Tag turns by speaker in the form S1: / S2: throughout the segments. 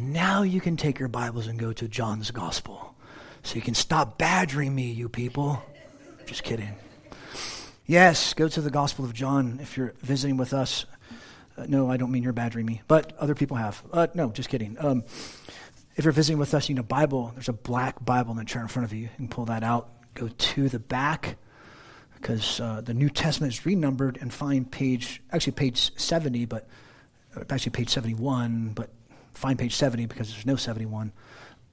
S1: Now you can take your Bibles and go to John's Gospel. So you can stop badgering me, you people. Just kidding. Yes, go to the Gospel of John if you're visiting with us. Uh, no, I don't mean you're badgering me, but other people have. Uh, no, just kidding. Um, if you're visiting with us, you need a Bible. There's a black Bible in the chair in front of you. You can pull that out. Go to the back because uh, the New Testament is renumbered and find page, actually page 70, but uh, actually page 71, but find page 70 because there's no 71.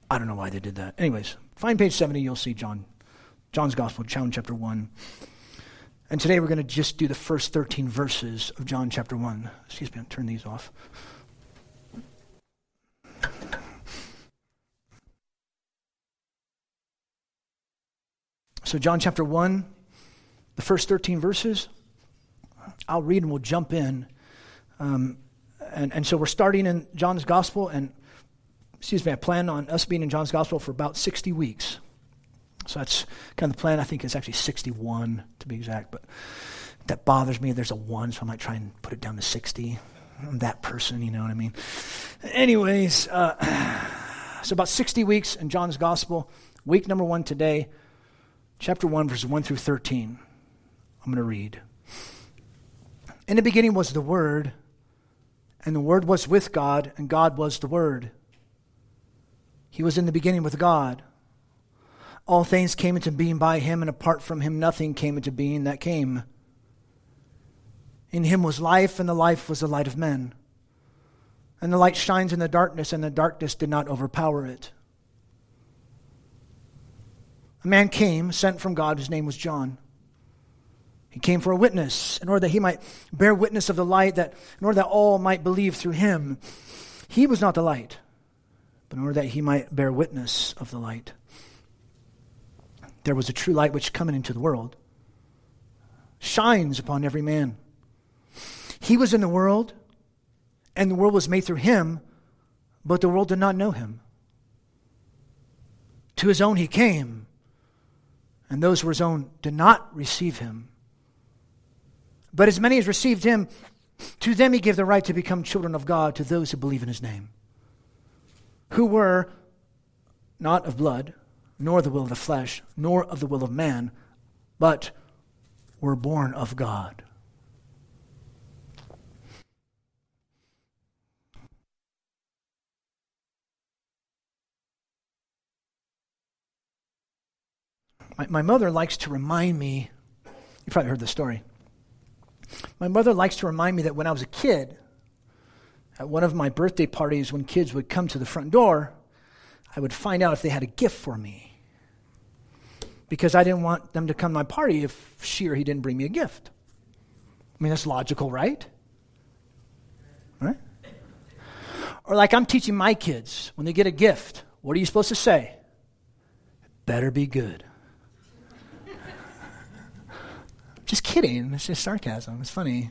S1: I don't know why they did that. Anyways, find page 70, you'll see John, John's Gospel, John chapter 1. And today we're going to just do the first 13 verses of John chapter 1. Excuse me, I'll turn these off. So, John chapter 1, the first 13 verses, I'll read and we'll jump in. Um, and, and so we're starting in John's Gospel, and excuse me, I plan on us being in John's Gospel for about 60 weeks. So that's kind of the plan. I think it's actually 61 to be exact, but that bothers me. There's a one, so I might try and put it down to 60. I'm that person, you know what I mean? Anyways, uh, so about 60 weeks in John's Gospel. Week number one today, chapter 1, verses 1 through 13. I'm going to read. In the beginning was the Word, and the Word was with God, and God was the Word. He was in the beginning with God. All things came into being by him, and apart from him, nothing came into being that came. In him was life, and the life was the light of men. And the light shines in the darkness, and the darkness did not overpower it. A man came, sent from God, whose name was John. He came for a witness, in order that he might bear witness of the light, that in order that all might believe through him. He was not the light, but in order that he might bear witness of the light there was a true light which coming into the world shines upon every man. He was in the world, and the world was made through him, but the world did not know him. To his own he came, and those who were his own did not receive him. But as many as received him, to them he gave the right to become children of God, to those who believe in his name, who were not of blood nor the will of the flesh, nor of the will of man, but were born of God. My, my mother likes to remind me, you probably heard the story. My mother likes to remind me that when I was a kid, at one of my birthday parties, when kids would come to the front door, I would find out if they had a gift for me. Because I didn't want them to come to my party if she or he didn't bring me a gift. I mean, that's logical, right? Right? Or like I'm teaching my kids when they get a gift, what are you supposed to say? Better be good. just kidding. It's just sarcasm. It's funny.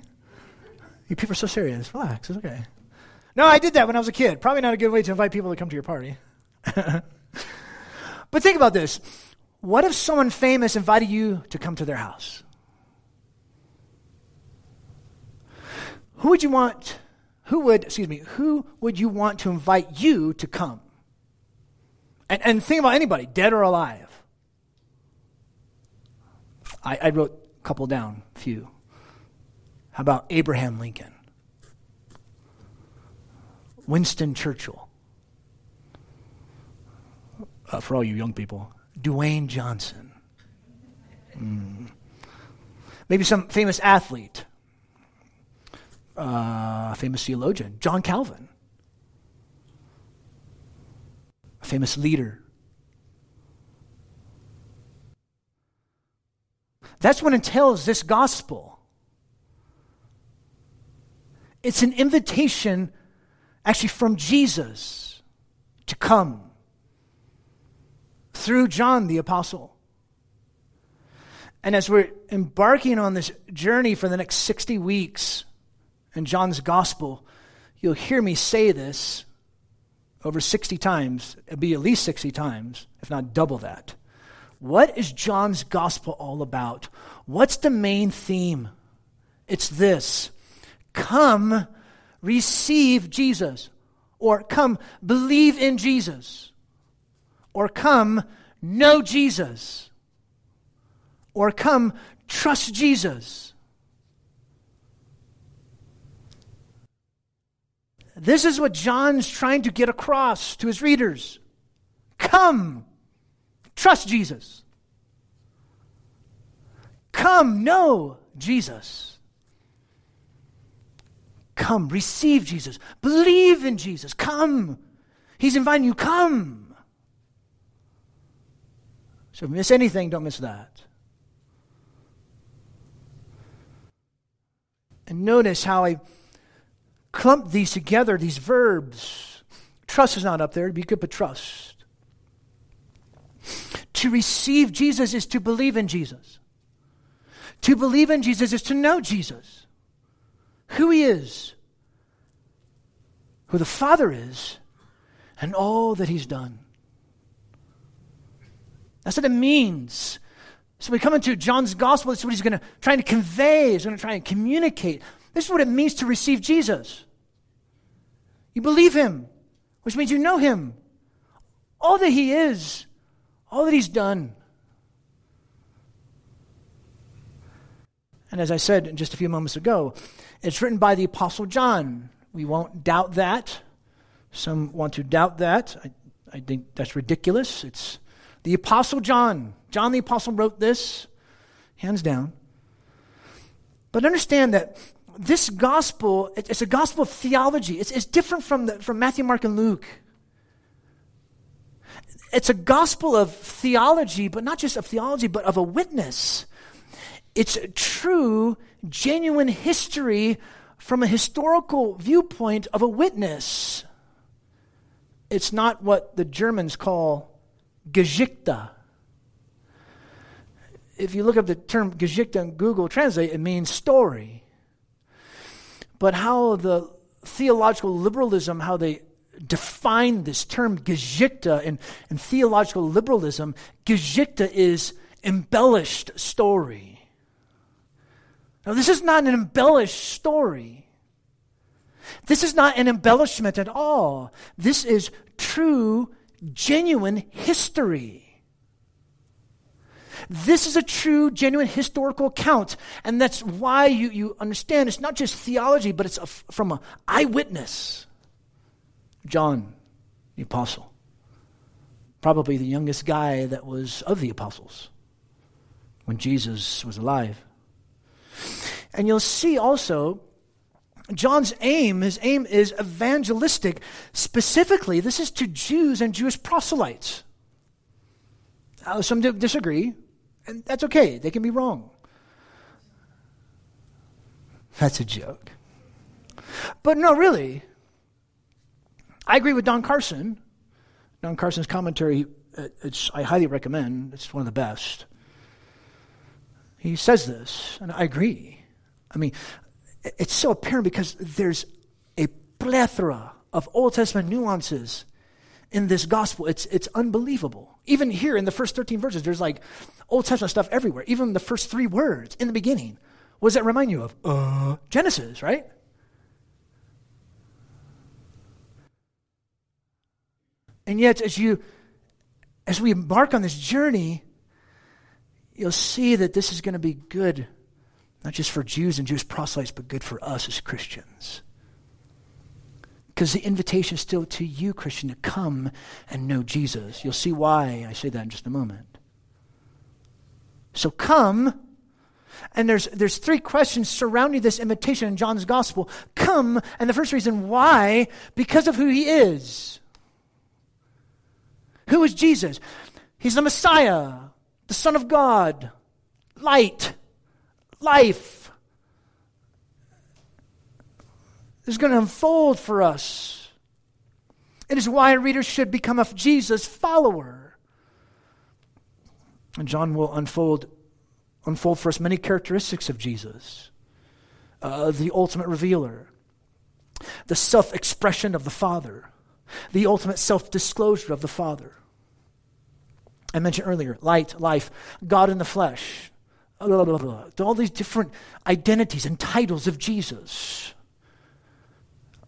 S1: You people are so serious. Relax. It's okay. No, I did that when I was a kid. Probably not a good way to invite people to come to your party. but think about this. What if someone famous invited you to come to their house? Who would you want? Who would, excuse me, who would you want to invite you to come? And, and think about anybody, dead or alive. I, I wrote couple down, few. How about Abraham Lincoln? Winston Churchill uh, for all you young people, Dwayne Johnson. Mm. Maybe some famous athlete, uh, famous theologian, John Calvin, a famous leader. That's what entails this gospel. It's an invitation, actually, from Jesus to come through John the Apostle. And as we're embarking on this journey for the next 60 weeks in John's gospel, you'll hear me say this over 60 times. It'll be at least 60 times, if not double that. What is John's gospel all about? What's the main theme? It's this come, receive Jesus. or come believe in Jesus, or come know Jesus, or come trust Jesus. This is what John's trying to get across to his readers. Come, trust Jesus. Come, know Jesus. Come, receive Jesus. Believe in Jesus. Come. He's inviting you, come. So if you miss anything, don't miss that. And notice how I clump these together, these verbs. Trust is not up there, you could put trust. To receive Jesus is to believe in Jesus. To believe in Jesus is to know Jesus, who he is, who the Father is, and all that he's done. That's what it means. So we come into John's gospel, this is what he's going to try to convey, he's going to try and communicate. This is what it means to receive Jesus. You believe him, which means you know him. All that he is, all that he's done. And as I said just a few moments ago, it's written by the Apostle John. We won't doubt that. Some want to doubt that. I, I think that's ridiculous. It's the Apostle John. John the Apostle wrote this, hands down. But understand that this gospel, it's a gospel of theology. It's, it's different from, the, from Matthew, Mark, and Luke. It's a gospel of theology, but not just of theology, but of a witness. It's true, genuine history from a historical viewpoint of a witness. It's not what the Germans call Geschichte. If you look up the term Geschichte in Google Translate, it means story. But how the theological liberalism, how they define this term Geschichte in, in theological liberalism, Geschichte is embellished story. Now, this is not an embellished story. This is not an embellishment at all. This is true, genuine history. This is a true, genuine historical account. And that's why you, you understand it's not just theology, but it's a, from an eyewitness. John, the apostle. Probably the youngest guy that was of the apostles when Jesus was alive. And you'll see also John's aim, his aim is evangelistic. Specifically, this is to Jews and Jewish proselytes. Uh, some disagree, and that's okay. They can be wrong. That's a joke. But no, really. I agree with Don Carson. Don Carson's commentary, uh, I highly recommend. It's one of the best. He says this, and I agree. I mean, it's so apparent because there's a plethora of Old Testament nuances in this gospel. It's, it's unbelievable. Even here in the first 13 verses, there's like Old Testament stuff everywhere. Even the first three words in the beginning. What does that remind you of? Uh, Genesis, right? And yet, as you as we embark on this journey, you'll see that this is going to be good, not just for Jews and Jewish proselytes, but good for us as Christians. Because the invitation is still to you, Christian, to come and know Jesus. You'll see why I say that in just a moment. So come, and there's, there's three questions surrounding this invitation in John's gospel. Come, and the first reason why, because of who he is. Who is Jesus? He's the Messiah the Son of God, light, life, is going to unfold for us. It is why a reader should become a Jesus follower. And John will unfold, unfold for us many characteristics of Jesus uh, the ultimate revealer, the self expression of the Father, the ultimate self disclosure of the Father. I mentioned earlier light, life, God in the flesh, blah, blah, blah, all these different identities and titles of Jesus.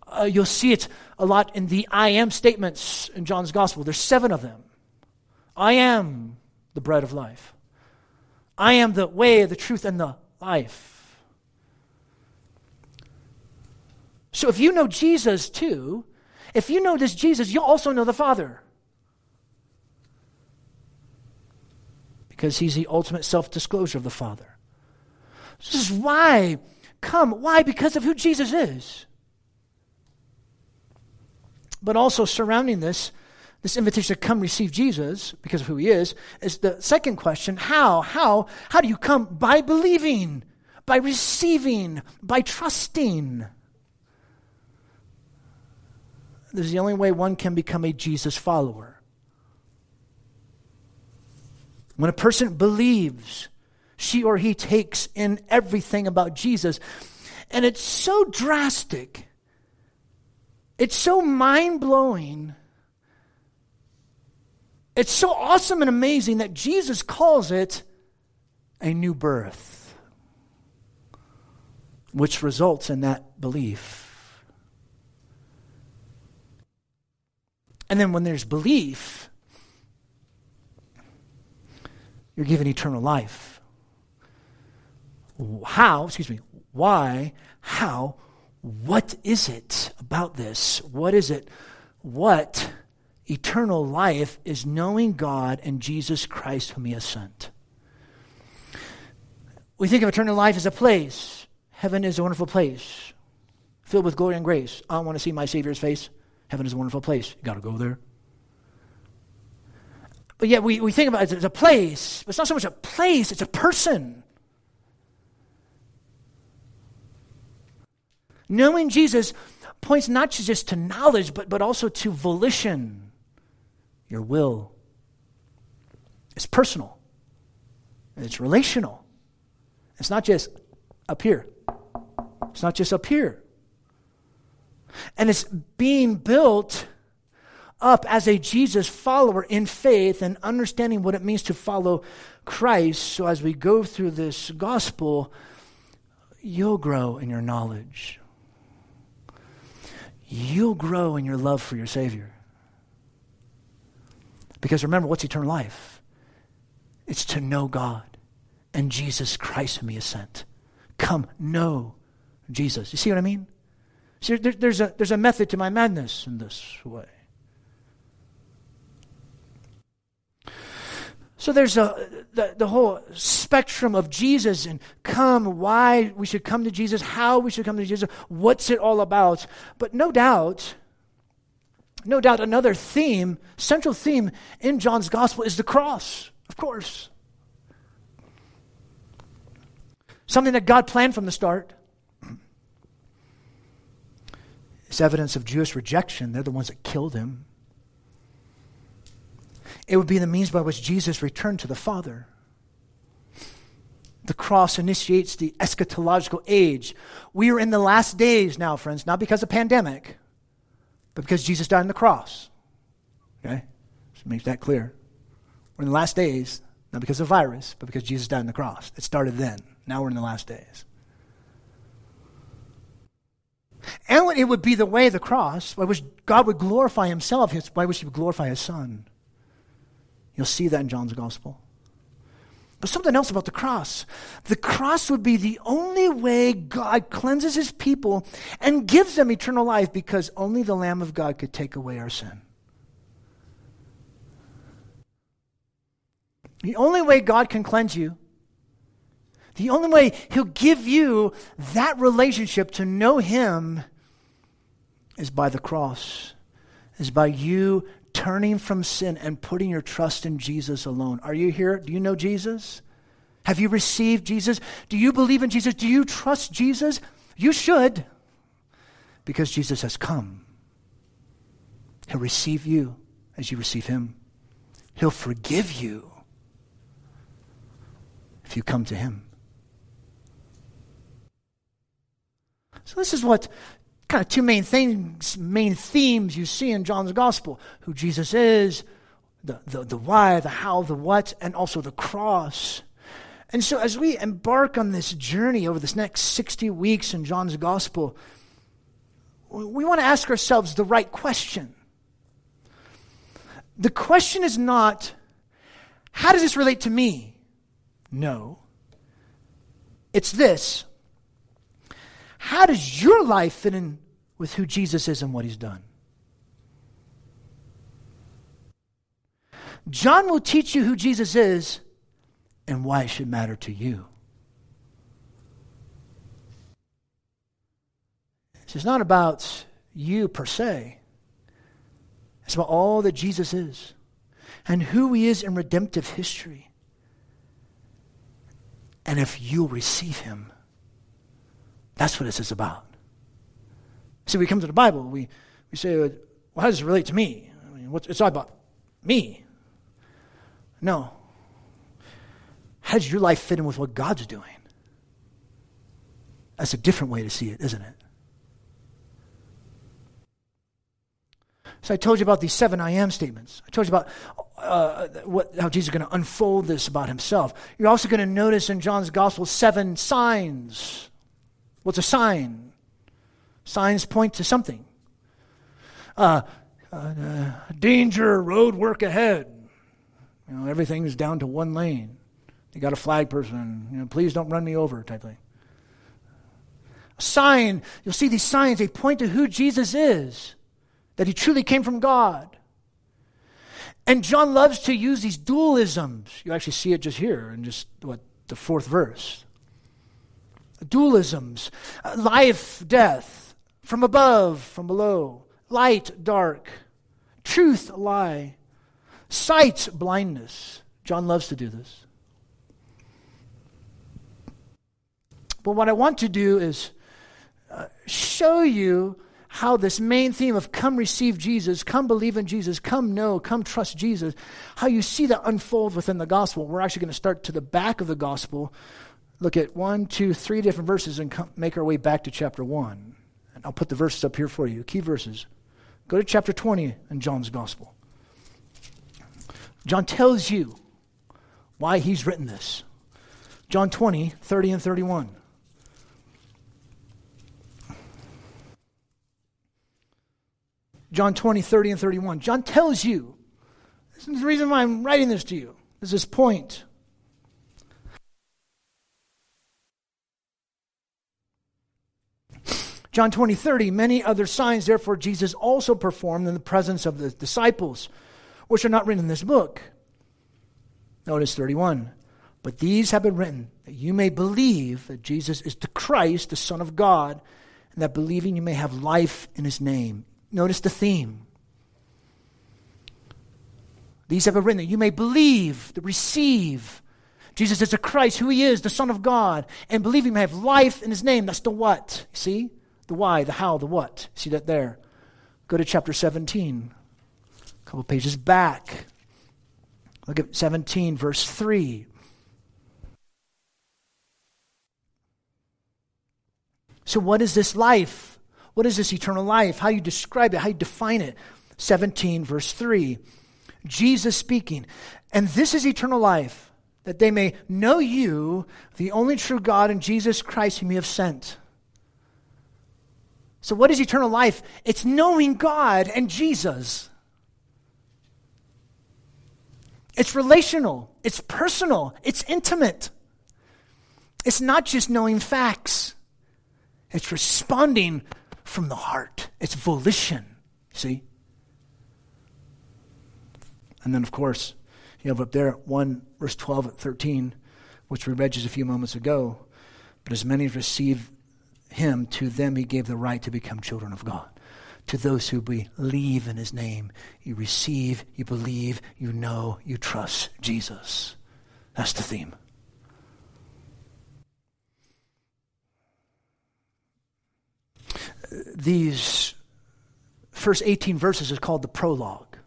S1: Uh, you'll see it a lot in the I am statements in John's gospel. There's seven of them. I am the bread of life. I am the way, the truth, and the life. So if you know Jesus too, if you know this Jesus, you'll also know the Father. Because he's the ultimate self disclosure of the Father. This is why, come, why? Because of who Jesus is. But also surrounding this, this invitation to come receive Jesus because of who he is, is the second question how? How? How do you come? By believing, by receiving, by trusting. This is the only way one can become a Jesus follower. When a person believes, she or he takes in everything about Jesus. And it's so drastic, it's so mind blowing, it's so awesome and amazing that Jesus calls it a new birth, which results in that belief. And then when there's belief, you're given eternal life. How, excuse me, why, how, what is it about this? What is it? What eternal life is knowing God and Jesus Christ whom he has sent. We think of eternal life as a place. Heaven is a wonderful place, filled with glory and grace. I want to see my Savior's face. Heaven is a wonderful place. You got to go there. But yet we, we think about it as a place, but it's not so much a place, it's a person. Knowing Jesus points not just to knowledge, but, but also to volition, your will. It's personal, it's relational. It's not just up here, it's not just up here. And it's being built up as a Jesus follower in faith and understanding what it means to follow Christ. So as we go through this gospel, you'll grow in your knowledge. You'll grow in your love for your Savior. Because remember, what's eternal life? It's to know God and Jesus Christ whom He has sent. Come, know Jesus. You see what I mean? See, there, there's, a, there's a method to my madness in this way. So there's a, the, the whole spectrum of Jesus and come, why we should come to Jesus, how we should come to Jesus, what's it all about. But no doubt, no doubt another theme, central theme in John's gospel is the cross, of course. Something that God planned from the start. It's evidence of Jewish rejection. They're the ones that killed him. It would be the means by which Jesus returned to the Father. The cross initiates the eschatological age. We are in the last days now, friends, not because of pandemic, but because Jesus died on the cross. Okay? Just make that clear. We're in the last days, not because of virus, but because Jesus died on the cross. It started then. Now we're in the last days. And it would be the way of the cross by which God would glorify himself, by which he would glorify his son. You'll see that in John's gospel. But something else about the cross. The cross would be the only way God cleanses his people and gives them eternal life because only the Lamb of God could take away our sin. The only way God can cleanse you the only way He'll give you that relationship to know Him is by the cross, is by you turning from sin and putting your trust in Jesus alone. Are you here? Do you know Jesus? Have you received Jesus? Do you believe in Jesus? Do you trust Jesus? You should, because Jesus has come. He'll receive you as you receive Him, He'll forgive you if you come to Him. So this is what kind of two main things, main themes you see in John's gospel who Jesus is, the, the, the why, the how, the what, and also the cross. And so as we embark on this journey over this next 60 weeks in John's gospel, we want to ask ourselves the right question. The question is not, how does this relate to me? No. It's this How does your life fit in with who Jesus is and what he's done? John will teach you who Jesus is and why it should matter to you. It's not about you per se. It's about all that Jesus is and who he is in redemptive history. And if you'll receive him, that's what this is about. See, we come to the Bible, we, we say, well, how does it relate to me? I mean, it's all about me. No. How does your life fit in with what God's doing? That's a different way to see it, isn't it? So I told you about these seven I am statements. I told you about uh, what, how Jesus is going to unfold this about himself. You're also going to notice in John's gospel seven signs. What's a sign? Signs point to something. Uh, uh, danger, road work ahead. You know, everything's down to one lane. You got a flag person, you know, please don't run me over type thing. A sign, you'll see these signs, they point to who Jesus is, that he truly came from God. And John loves to use these dualisms. You actually see it just here in just what the fourth verse. Dualisms, uh, life, death, from above, from below, light, dark, truth, lie, Sight blindness. John loves to do this. But what I want to do is uh, show you how this main theme of come receive Jesus, come believe in Jesus, come know, come trust Jesus, how you see that unfold within the gospel. We're actually going to start to the back of the gospel, look at one, two, three different verses, and come, make our way back to chapter one. And I'll put the verses up here for you, key verses. Go to chapter 20 in John's gospel. John tells you why he's written this. John 20, 30 and 31. John 20, 30 and 31. John tells you, this is the reason why I'm writing this to you. This is point. John 20, 30, many other signs, therefore, Jesus also performed in the presence of the disciples which are not written in this book. Notice 31. But these have been written that you may believe that Jesus is the Christ, the Son of God, and that believing you may have life in his name. Notice the theme. These have been written that you may believe, that receive Jesus is the Christ, who he is, the Son of God, and believe you may have life in his name. That's the what. See? The why, the how, the what. See that there? Go to chapter 17 a couple pages back. Look at 17, verse 3. So, what is this life? What is this eternal life? How you describe it, how you define it. 17, verse 3. Jesus speaking. And this is eternal life, that they may know you, the only true God, and Jesus Christ, whom you have sent. So, what is eternal life? It's knowing God and Jesus. It's relational, it's personal, it's intimate. It's not just knowing facts, it's responding from the heart, it's volition. See? And then, of course, you have up there 1 verse 12 at 13, which we read just a few moments ago. But as many as receive him, to them he gave the right to become children of God to those who believe in his name. You receive, you believe, you know, you trust Jesus. That's the theme. These first 18 verses is called the prologue.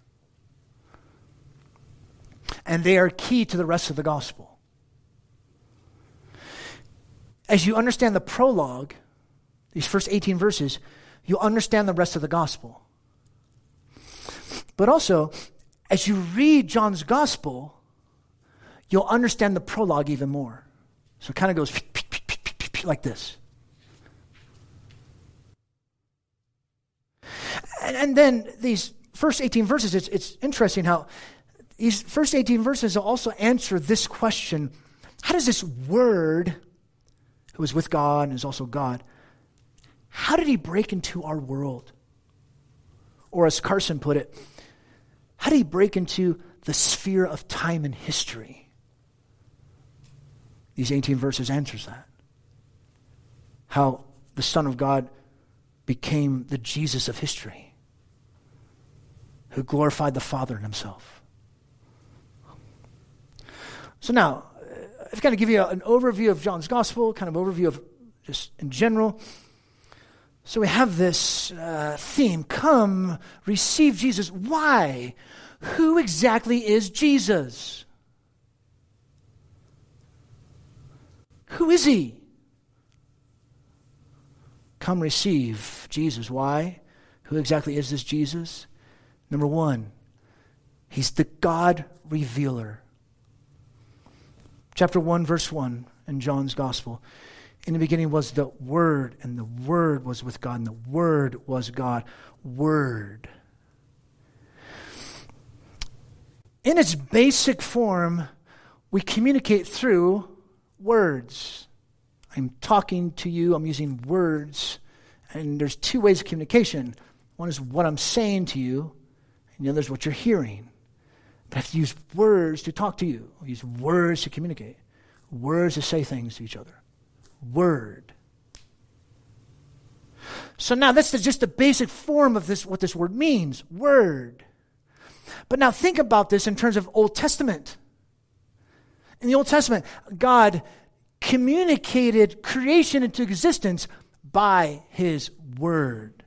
S1: And they are key to the rest of the gospel. As you understand the prologue, these first 18 verses, you'll understand the rest of the gospel. But also, as you read John's gospel, you'll understand the prologue even more. So it kind of goes like this. And, and then these first 18 verses, it's, it's interesting how these first 18 verses also answer this question How does this word, who is with God and is also God, how did he break into our world? Or as Carson put it, how did he break into the sphere of time and history? These 18 verses answers that. How the Son of God became the Jesus of history, who glorified the Father in himself. So now, I've got to give you an overview of John's gospel, kind of overview of just in general. So we have this uh, theme come, receive Jesus. Why? Who exactly is Jesus? Who is he? Come receive Jesus. Why? Who exactly is this Jesus? Number one, he's the God revealer. Chapter 1, verse 1 in John's Gospel. In the beginning was the Word, and the Word was with God, and the Word was God. Word. In its basic form, we communicate through words. I'm talking to you, I'm using words, and there's two ways of communication. One is what I'm saying to you, and the other is what you're hearing. But I have to use words to talk to you, I use words to communicate, words to say things to each other. Word. So now that's just the basic form of this, what this word means word. But now think about this in terms of Old Testament. In the Old Testament, God communicated creation into existence by his word.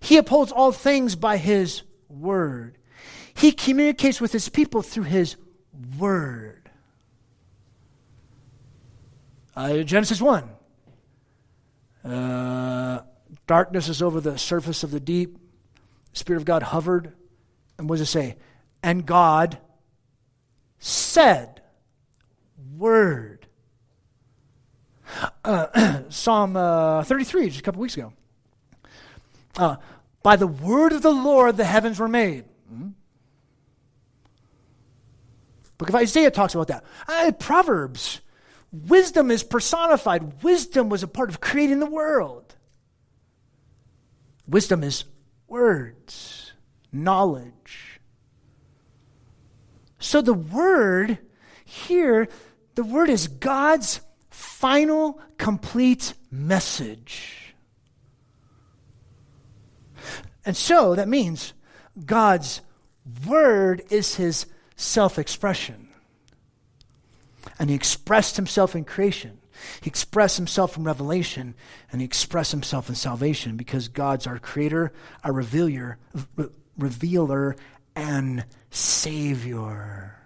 S1: He upholds all things by his word. He communicates with his people through his word. Uh, Genesis 1. Uh, darkness is over the surface of the deep. The Spirit of God hovered. And what does it say? And God said, Word. Uh, Psalm uh, 33, just a couple weeks ago. Uh, By the word of the Lord the heavens were made. Mm-hmm. Book of Isaiah talks about that. Uh, Proverbs. Wisdom is personified. Wisdom was a part of creating the world. Wisdom is words, knowledge. So the word here, the word is God's final, complete message. And so that means God's word is his self expression. And he expressed himself in creation. He expressed himself in revelation, and he expressed himself in salvation because God's our creator, our revealer, re- revealer and savior.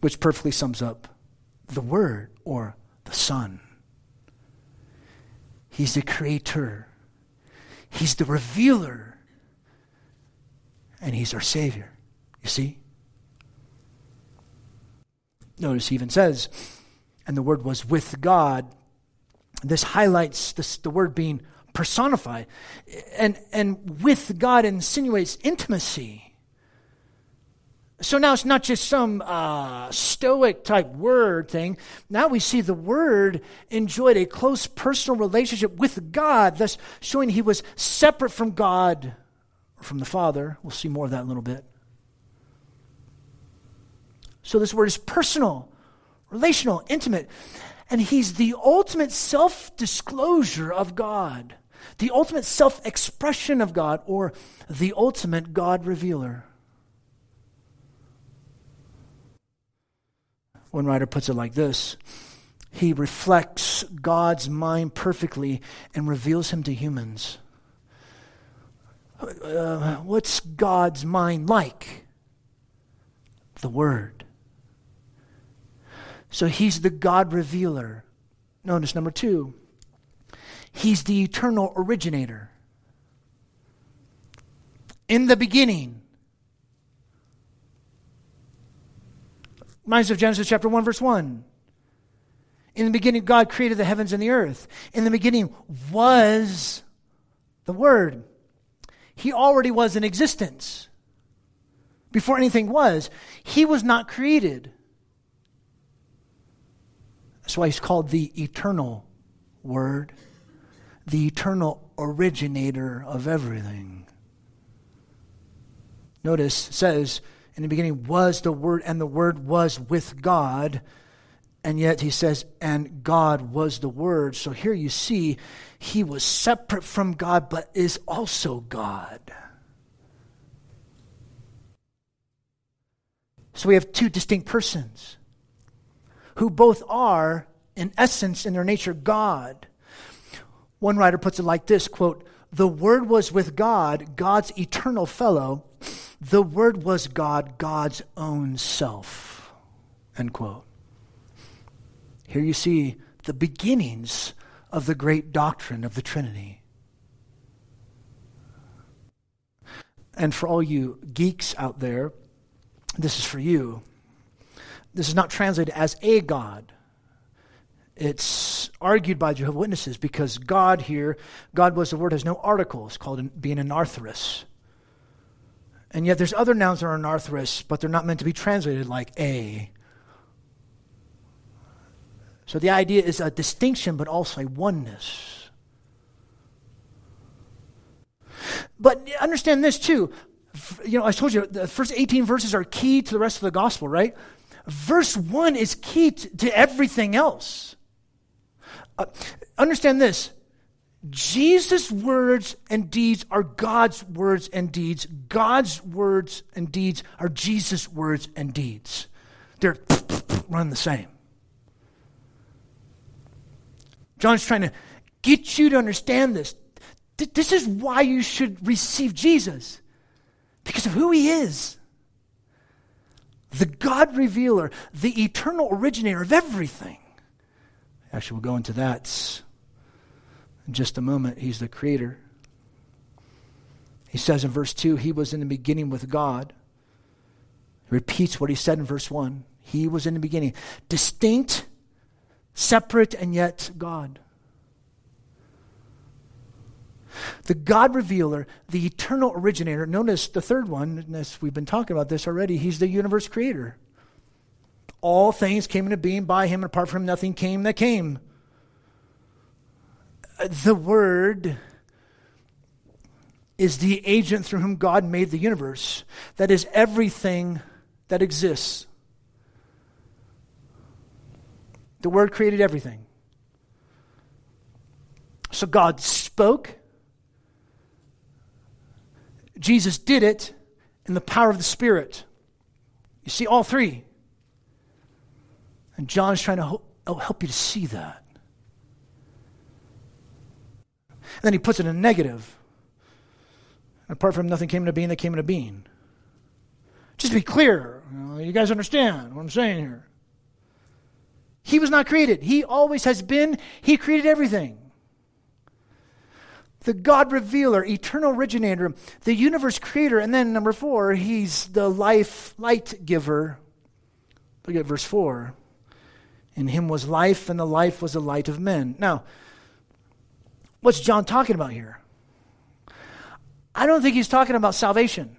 S1: Which perfectly sums up the Word or the Son. He's the creator, He's the revealer, and He's our Savior. You see? Notice he even says, and the Word was with God. This highlights this, the Word being personified. And, and with God insinuates intimacy. So now it's not just some uh, stoic type word thing. Now we see the word enjoyed a close personal relationship with God, thus showing he was separate from God or from the Father. We'll see more of that in a little bit. So this word is personal, relational, intimate. And he's the ultimate self disclosure of God, the ultimate self expression of God, or the ultimate God revealer. One writer puts it like this He reflects God's mind perfectly and reveals him to humans. Uh, what's God's mind like? The Word. So he's the God revealer. Notice number two, he's the eternal originator. In the beginning, Reminds of Genesis chapter 1, verse 1. In the beginning, God created the heavens and the earth. In the beginning was the Word. He already was in existence before anything was. He was not created. That's why he's called the eternal Word, the eternal originator of everything. Notice, says, in the beginning was the Word, and the Word was with God. And yet he says, and God was the Word. So here you see, he was separate from God, but is also God. So we have two distinct persons who both are, in essence, in their nature, God. One writer puts it like this quote, The Word was with God, God's eternal fellow. The Word was God, God's own self. End quote. Here you see the beginnings of the great doctrine of the Trinity. And for all you geeks out there, this is for you. This is not translated as a God. It's argued by Jehovah Witnesses because God here, God was the word, has no article. It's called being anarthrous. And yet there's other nouns that are anarthrous, but they're not meant to be translated like a. So the idea is a distinction, but also a oneness. But understand this too you know, I told you the first 18 verses are key to the rest of the gospel, right? Verse 1 is key to, to everything else. Uh, understand this Jesus' words and deeds are God's words and deeds. God's words and deeds are Jesus' words and deeds. They're run the same. John's trying to get you to understand this. This is why you should receive Jesus because of who he is. The God revealer, the eternal originator of everything. Actually, we'll go into that in just a moment. He's the creator. He says in verse 2, He was in the beginning with God. He repeats what he said in verse 1. He was in the beginning. Distinct, separate, and yet God the God revealer, the eternal originator. Notice the third one, as we've been talking about this already, he's the universe creator. All things came into being by him, and apart from him, nothing came that came. The Word is the agent through whom God made the universe. That is everything that exists. The Word created everything. So God spoke, Jesus did it in the power of the Spirit. You see all three. And John is trying to oh, help you to see that. And then he puts it in a negative. Apart from nothing came into being that came into being. Just to be clear, you guys understand what I'm saying here. He was not created. He always has been. He created everything the God revealer, eternal originator, the universe creator, and then number four, he's the life light giver. Look at verse four. In him was life, and the life was the light of men. Now, what's John talking about here? I don't think he's talking about salvation.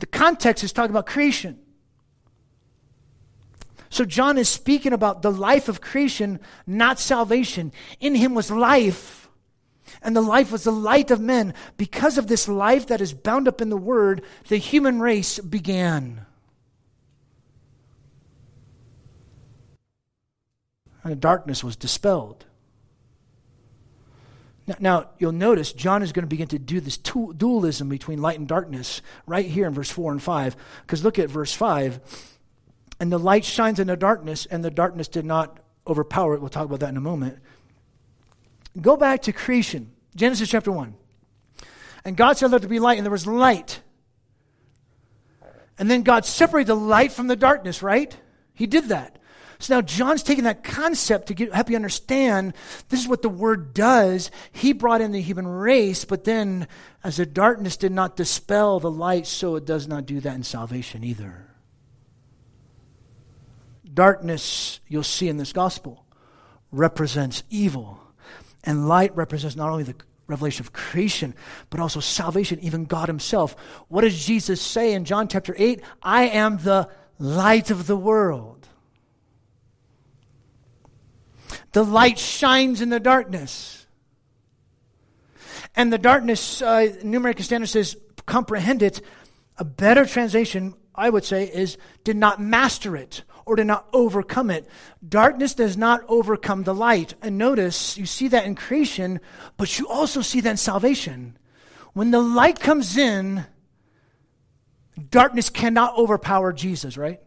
S1: The context is talking about creation. So John is speaking about the life of creation, not salvation. In him was life, and the life was the light of men. Because of this life that is bound up in the word, the human race began. And darkness was dispelled. Now, now, you'll notice John is going to begin to do this dualism between light and darkness right here in verse 4 and 5. Because look at verse 5 and the light shines in the darkness, and the darkness did not overpower it. We'll talk about that in a moment. Go back to creation, Genesis chapter 1. And God said, Let there be light, and there was light. And then God separated the light from the darkness, right? He did that. So now John's taking that concept to get, help you understand this is what the word does. He brought in the human race, but then as the darkness did not dispel the light, so it does not do that in salvation either. Darkness, you'll see in this gospel, represents evil. And light represents not only the revelation of creation, but also salvation, even God Himself. What does Jesus say in John chapter 8? I am the light of the world. The light shines in the darkness. And the darkness, uh, New American Standard says, comprehend it. A better translation, I would say, is did not master it or did not overcome it. Darkness does not overcome the light. And notice, you see that in creation, but you also see that in salvation. When the light comes in, darkness cannot overpower Jesus, right?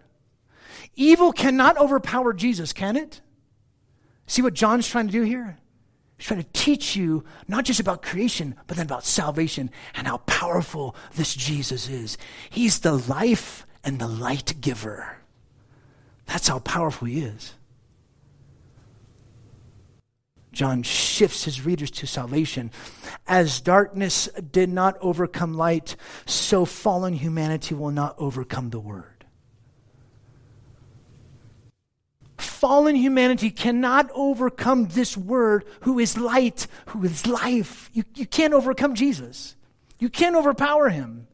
S1: Evil cannot overpower Jesus, can it? See what John's trying to do here? He's trying to teach you not just about creation, but then about salvation and how powerful this Jesus is. He's the life and the light giver. That's how powerful he is. John shifts his readers to salvation. As darkness did not overcome light, so fallen humanity will not overcome the word. Fallen humanity cannot overcome this word who is light, who is life. You, you can't overcome Jesus. You can't overpower him.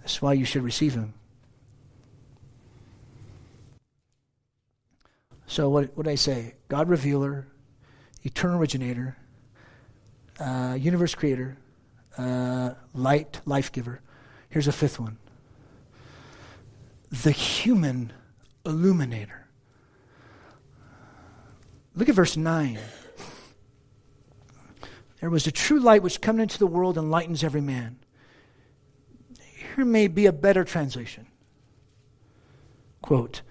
S1: That's why you should receive him. So, what, what did I say? God revealer, eternal originator, uh, universe creator, uh, light, life giver. Here's a fifth one the human illuminator. Look at verse 9. There was a true light which coming into the world enlightens every man here may be a better translation. Quote,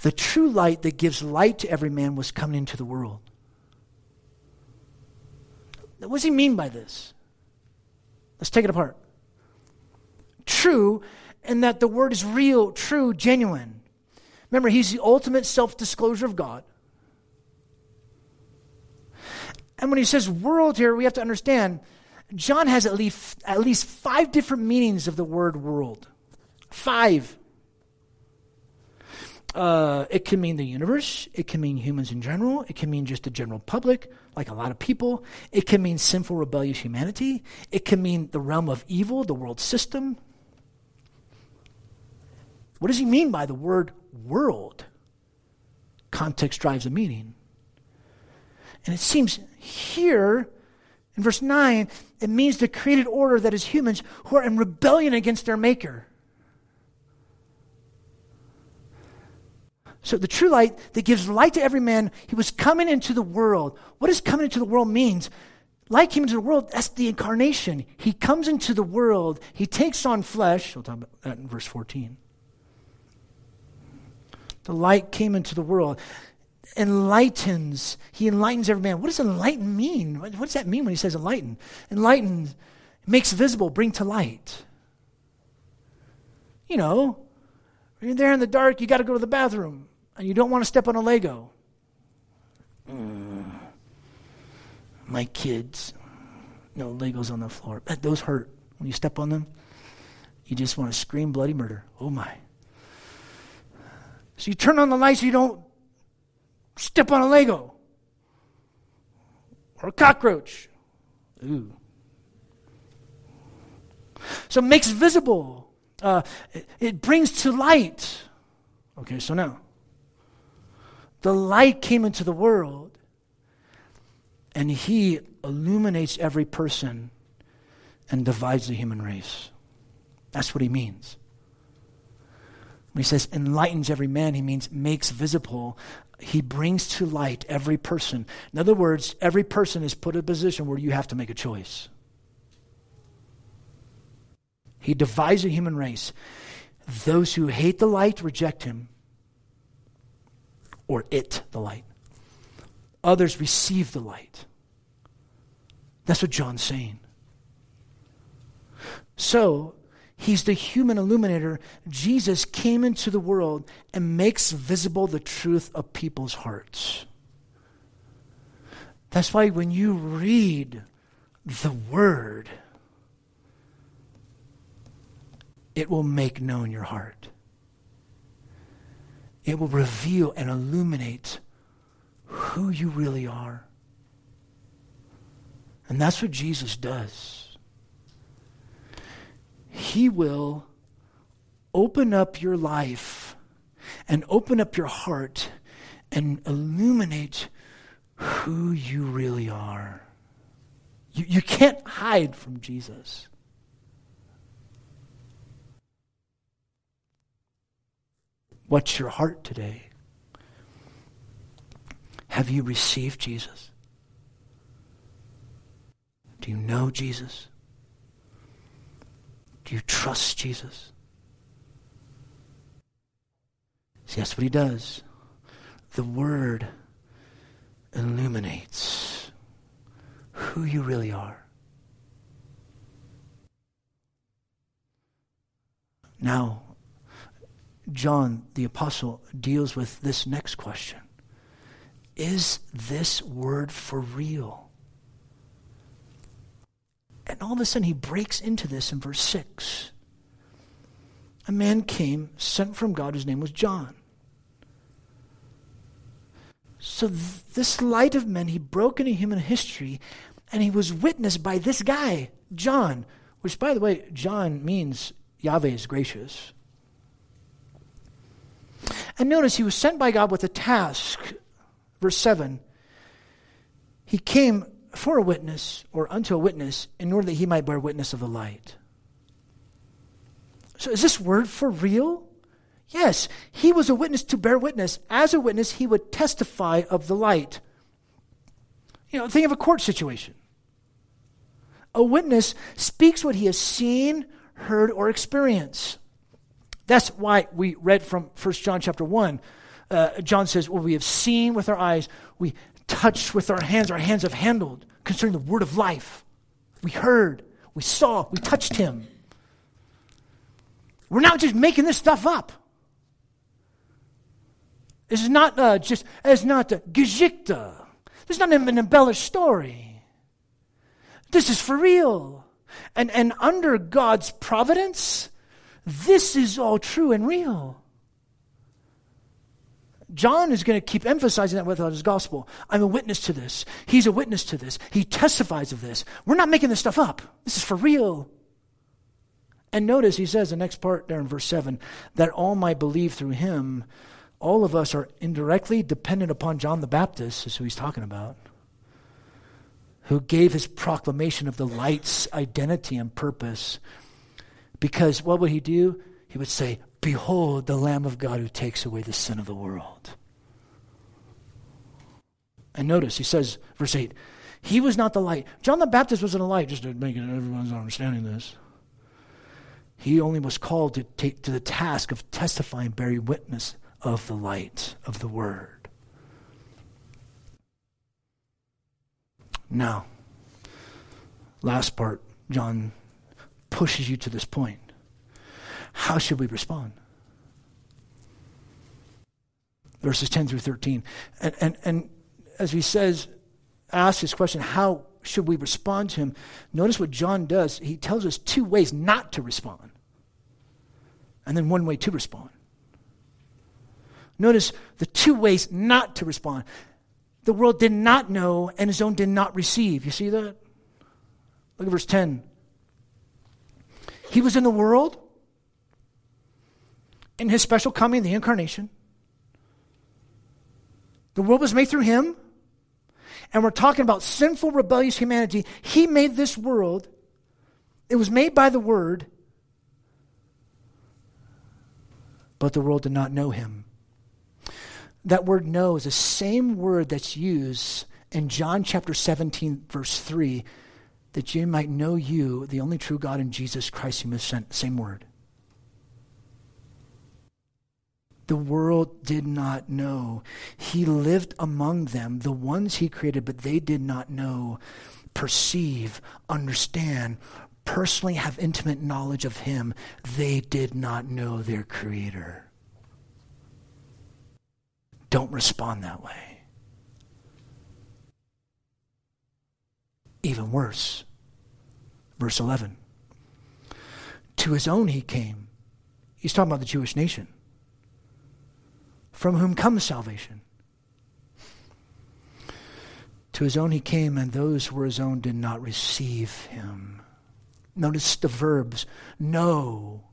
S1: the true light that gives light to every man was coming into the world. What does he mean by this? Let's take it apart. True, and that the word is real, true, genuine. Remember, he's the ultimate self disclosure of God. And when he says world here, we have to understand John has at least, at least five different meanings of the word world. Five. Uh, it can mean the universe. It can mean humans in general. It can mean just the general public, like a lot of people. It can mean sinful, rebellious humanity. It can mean the realm of evil, the world system. What does he mean by the word world? Context drives the meaning. And it seems here in verse 9, it means the created order that is humans who are in rebellion against their Maker. So the true light that gives light to every man, he was coming into the world. What does coming into the world means? Light came into the world, that's the incarnation. He comes into the world, he takes on flesh. We'll talk about that in verse 14. The light came into the world enlightens. He enlightens every man. What does enlighten mean? What does that mean when he says enlighten? Enlighten makes visible, bring to light. You know, you're there in the dark, you got to go to the bathroom, and you don't want to step on a Lego. Mm, my kids, no Legos on the floor. Those hurt when you step on them. You just want to scream bloody murder. Oh my. So you turn on the light so you don't step on a Lego or a cockroach. Ooh. So it makes visible. Uh, it, it brings to light. Okay, so now the light came into the world and he illuminates every person and divides the human race. That's what he means. When he says enlightens every man, he means makes visible he brings to light every person. In other words, every person is put in a position where you have to make a choice. He divides the human race. Those who hate the light reject him, or it, the light. Others receive the light. That's what John's saying. So, He's the human illuminator. Jesus came into the world and makes visible the truth of people's hearts. That's why when you read the Word, it will make known your heart. It will reveal and illuminate who you really are. And that's what Jesus does. He will open up your life and open up your heart and illuminate who you really are. You, you can't hide from Jesus. What's your heart today? Have you received Jesus? Do you know Jesus? Do you trust Jesus? See, that's what he does. The Word illuminates who you really are. Now, John the Apostle deals with this next question Is this word for real? And all of a sudden, he breaks into this in verse 6. A man came, sent from God, whose name was John. So, th- this light of men, he broke into human history, and he was witnessed by this guy, John, which, by the way, John means Yahweh is gracious. And notice he was sent by God with a task. Verse 7 He came for a witness or unto a witness in order that he might bear witness of the light. So is this word for real? Yes, he was a witness to bear witness. As a witness, he would testify of the light. You know, think of a court situation. A witness speaks what he has seen, heard, or experienced. That's why we read from 1 John chapter 1. Uh, John says, Well, we have seen with our eyes, we touched with our hands, our hands have handled concerning the word of life. We heard, we saw, we touched him. We're not just making this stuff up. This is not uh, just, it's not a Geschichte. This is not an embellished story. This is for real. And, and under God's providence, this is all true and real. John is going to keep emphasizing that without his gospel. I'm a witness to this. He's a witness to this. He testifies of this. We're not making this stuff up. This is for real. And notice he says the next part there in verse 7 that all might believe through him. All of us are indirectly dependent upon John the Baptist, is who he's talking about, who gave his proclamation of the light's identity and purpose. Because what would he do? He would say, Behold the Lamb of God who takes away the sin of the world. And notice, he says, verse 8, he was not the light. John the Baptist wasn't a light, just to make it everyone's understanding this. He only was called to take to the task of testifying, bearing witness of the light of the word. Now, last part, John pushes you to this point. How should we respond? Verses 10 through 13. And, and, and as he says, asks this question, how should we respond to him? Notice what John does. He tells us two ways not to respond, and then one way to respond. Notice the two ways not to respond. The world did not know, and his own did not receive. You see that? Look at verse 10. He was in the world, in his special coming, the incarnation. The world was made through him. And we're talking about sinful, rebellious humanity. He made this world. It was made by the Word. But the world did not know him. That word know is the same word that's used in John chapter 17, verse 3, that you might know you, the only true God, in Jesus Christ, whom you sent. Same word. The world did not know. He lived among them, the ones he created, but they did not know, perceive, understand, personally have intimate knowledge of him. They did not know their creator. Don't respond that way. Even worse, verse 11. To his own he came. He's talking about the Jewish nation from whom comes salvation. To his own he came, and those who were his own did not receive him. Notice the verbs know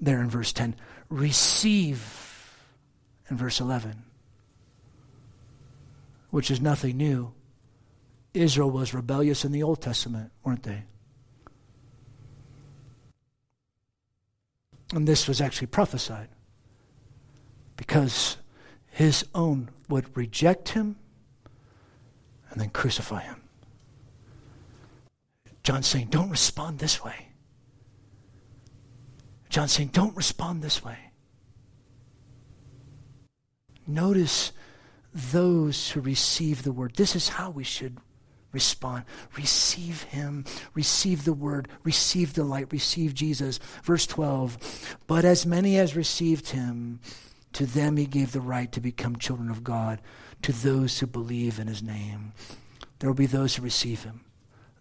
S1: there in verse 10, receive in verse 11, which is nothing new. Israel was rebellious in the Old Testament, weren't they? And this was actually prophesied because his own would reject him and then crucify him. John's saying, don't respond this way. John's saying, don't respond this way. Notice those who receive the word. This is how we should respond. Receive him, receive the word, receive the light, receive Jesus. Verse 12, but as many as received him, to them he gave the right to become children of God, to those who believe in his name. There will be those who receive him,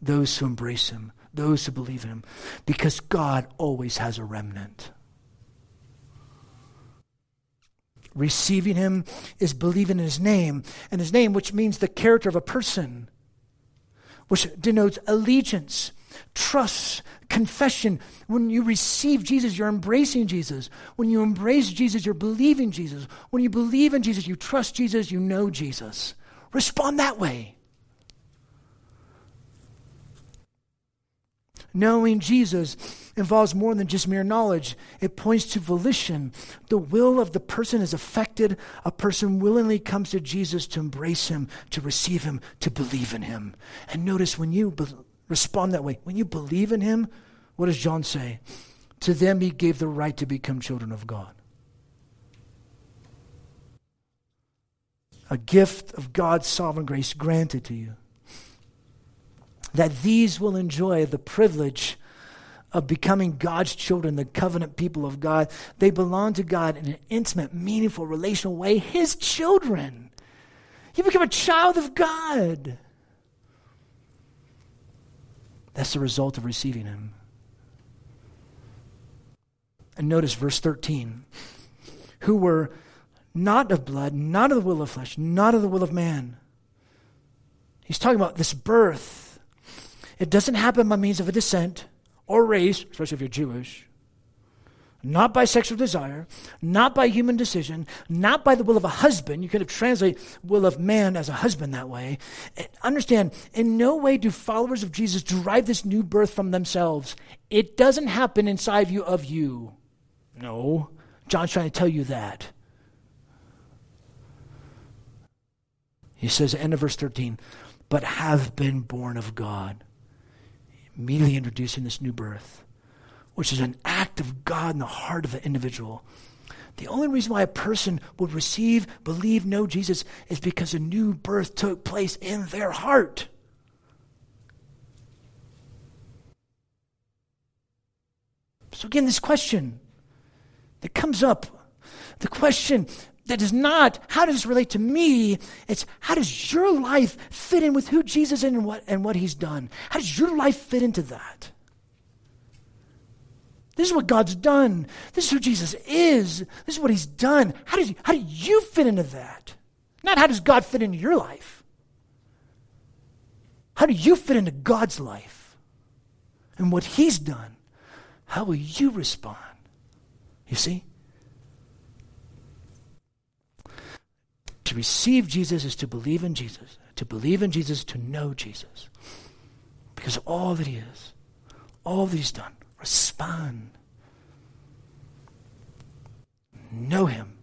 S1: those who embrace him, those who believe in him, because God always has a remnant. Receiving him is believing in his name, and his name, which means the character of a person, which denotes allegiance, trust, confession. When you receive Jesus, you're embracing Jesus. When you embrace Jesus, you're believing Jesus. When you believe in Jesus, you trust Jesus, you know Jesus. Respond that way. Knowing Jesus involves more than just mere knowledge. It points to volition. The will of the person is affected. A person willingly comes to Jesus to embrace him, to receive him, to believe in him. And notice when you respond that way, when you believe in him, what does John say? To them he gave the right to become children of God. A gift of God's sovereign grace granted to you that these will enjoy the privilege of becoming God's children, the covenant people of God. They belong to God in an intimate, meaningful, relational way. His children. You become a child of God. That's the result of receiving Him. And notice verse 13 who were not of blood, not of the will of flesh, not of the will of man. He's talking about this birth it doesn't happen by means of a descent or race, especially if you're Jewish. Not by sexual desire, not by human decision, not by the will of a husband. You could have translated will of man as a husband that way. And understand, in no way do followers of Jesus derive this new birth from themselves. It doesn't happen inside of you of you. No. John's trying to tell you that. He says, end of verse 13, but have been born of God immediately introducing this new birth, which is an act of God in the heart of the individual. The only reason why a person would receive, believe, know Jesus is because a new birth took place in their heart. So, again, this question that comes up the question that is not how does this relate to me it's how does your life fit in with who jesus is and what, and what he's done how does your life fit into that this is what god's done this is who jesus is this is what he's done how, does he, how do you fit into that not how does god fit into your life how do you fit into god's life and what he's done how will you respond you see To receive Jesus is to believe in Jesus. To believe in Jesus, to know Jesus. Because all that he is, all that he's done. Respond. Know him.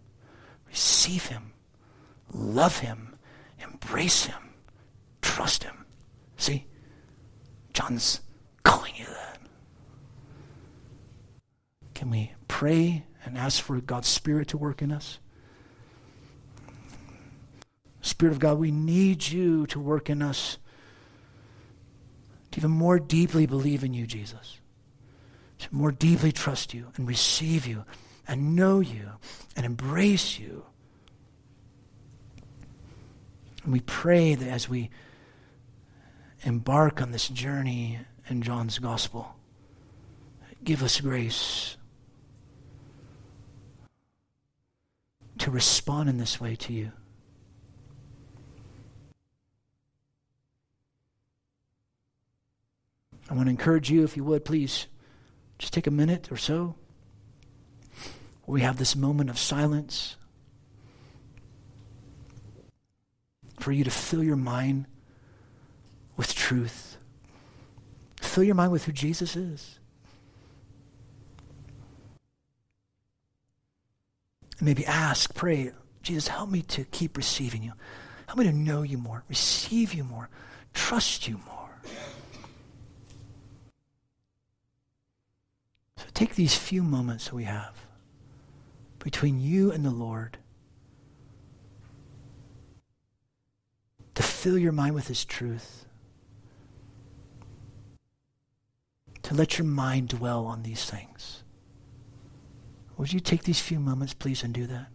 S1: Receive him. Love him. Embrace him. Trust him. See? John's calling you that. Can we pray and ask for God's Spirit to work in us? Spirit of God, we need you to work in us to even more deeply believe in you, Jesus, to more deeply trust you and receive you and know you and embrace you. And we pray that as we embark on this journey in John's gospel, give us grace to respond in this way to you. I want to encourage you, if you would, please just take a minute or so. We have this moment of silence for you to fill your mind with truth. Fill your mind with who Jesus is. And maybe ask, pray, Jesus, help me to keep receiving you. Help me to know you more, receive you more, trust you more. Take these few moments that we have between you and the Lord to fill your mind with His truth, to let your mind dwell on these things. Would you take these few moments, please, and do that?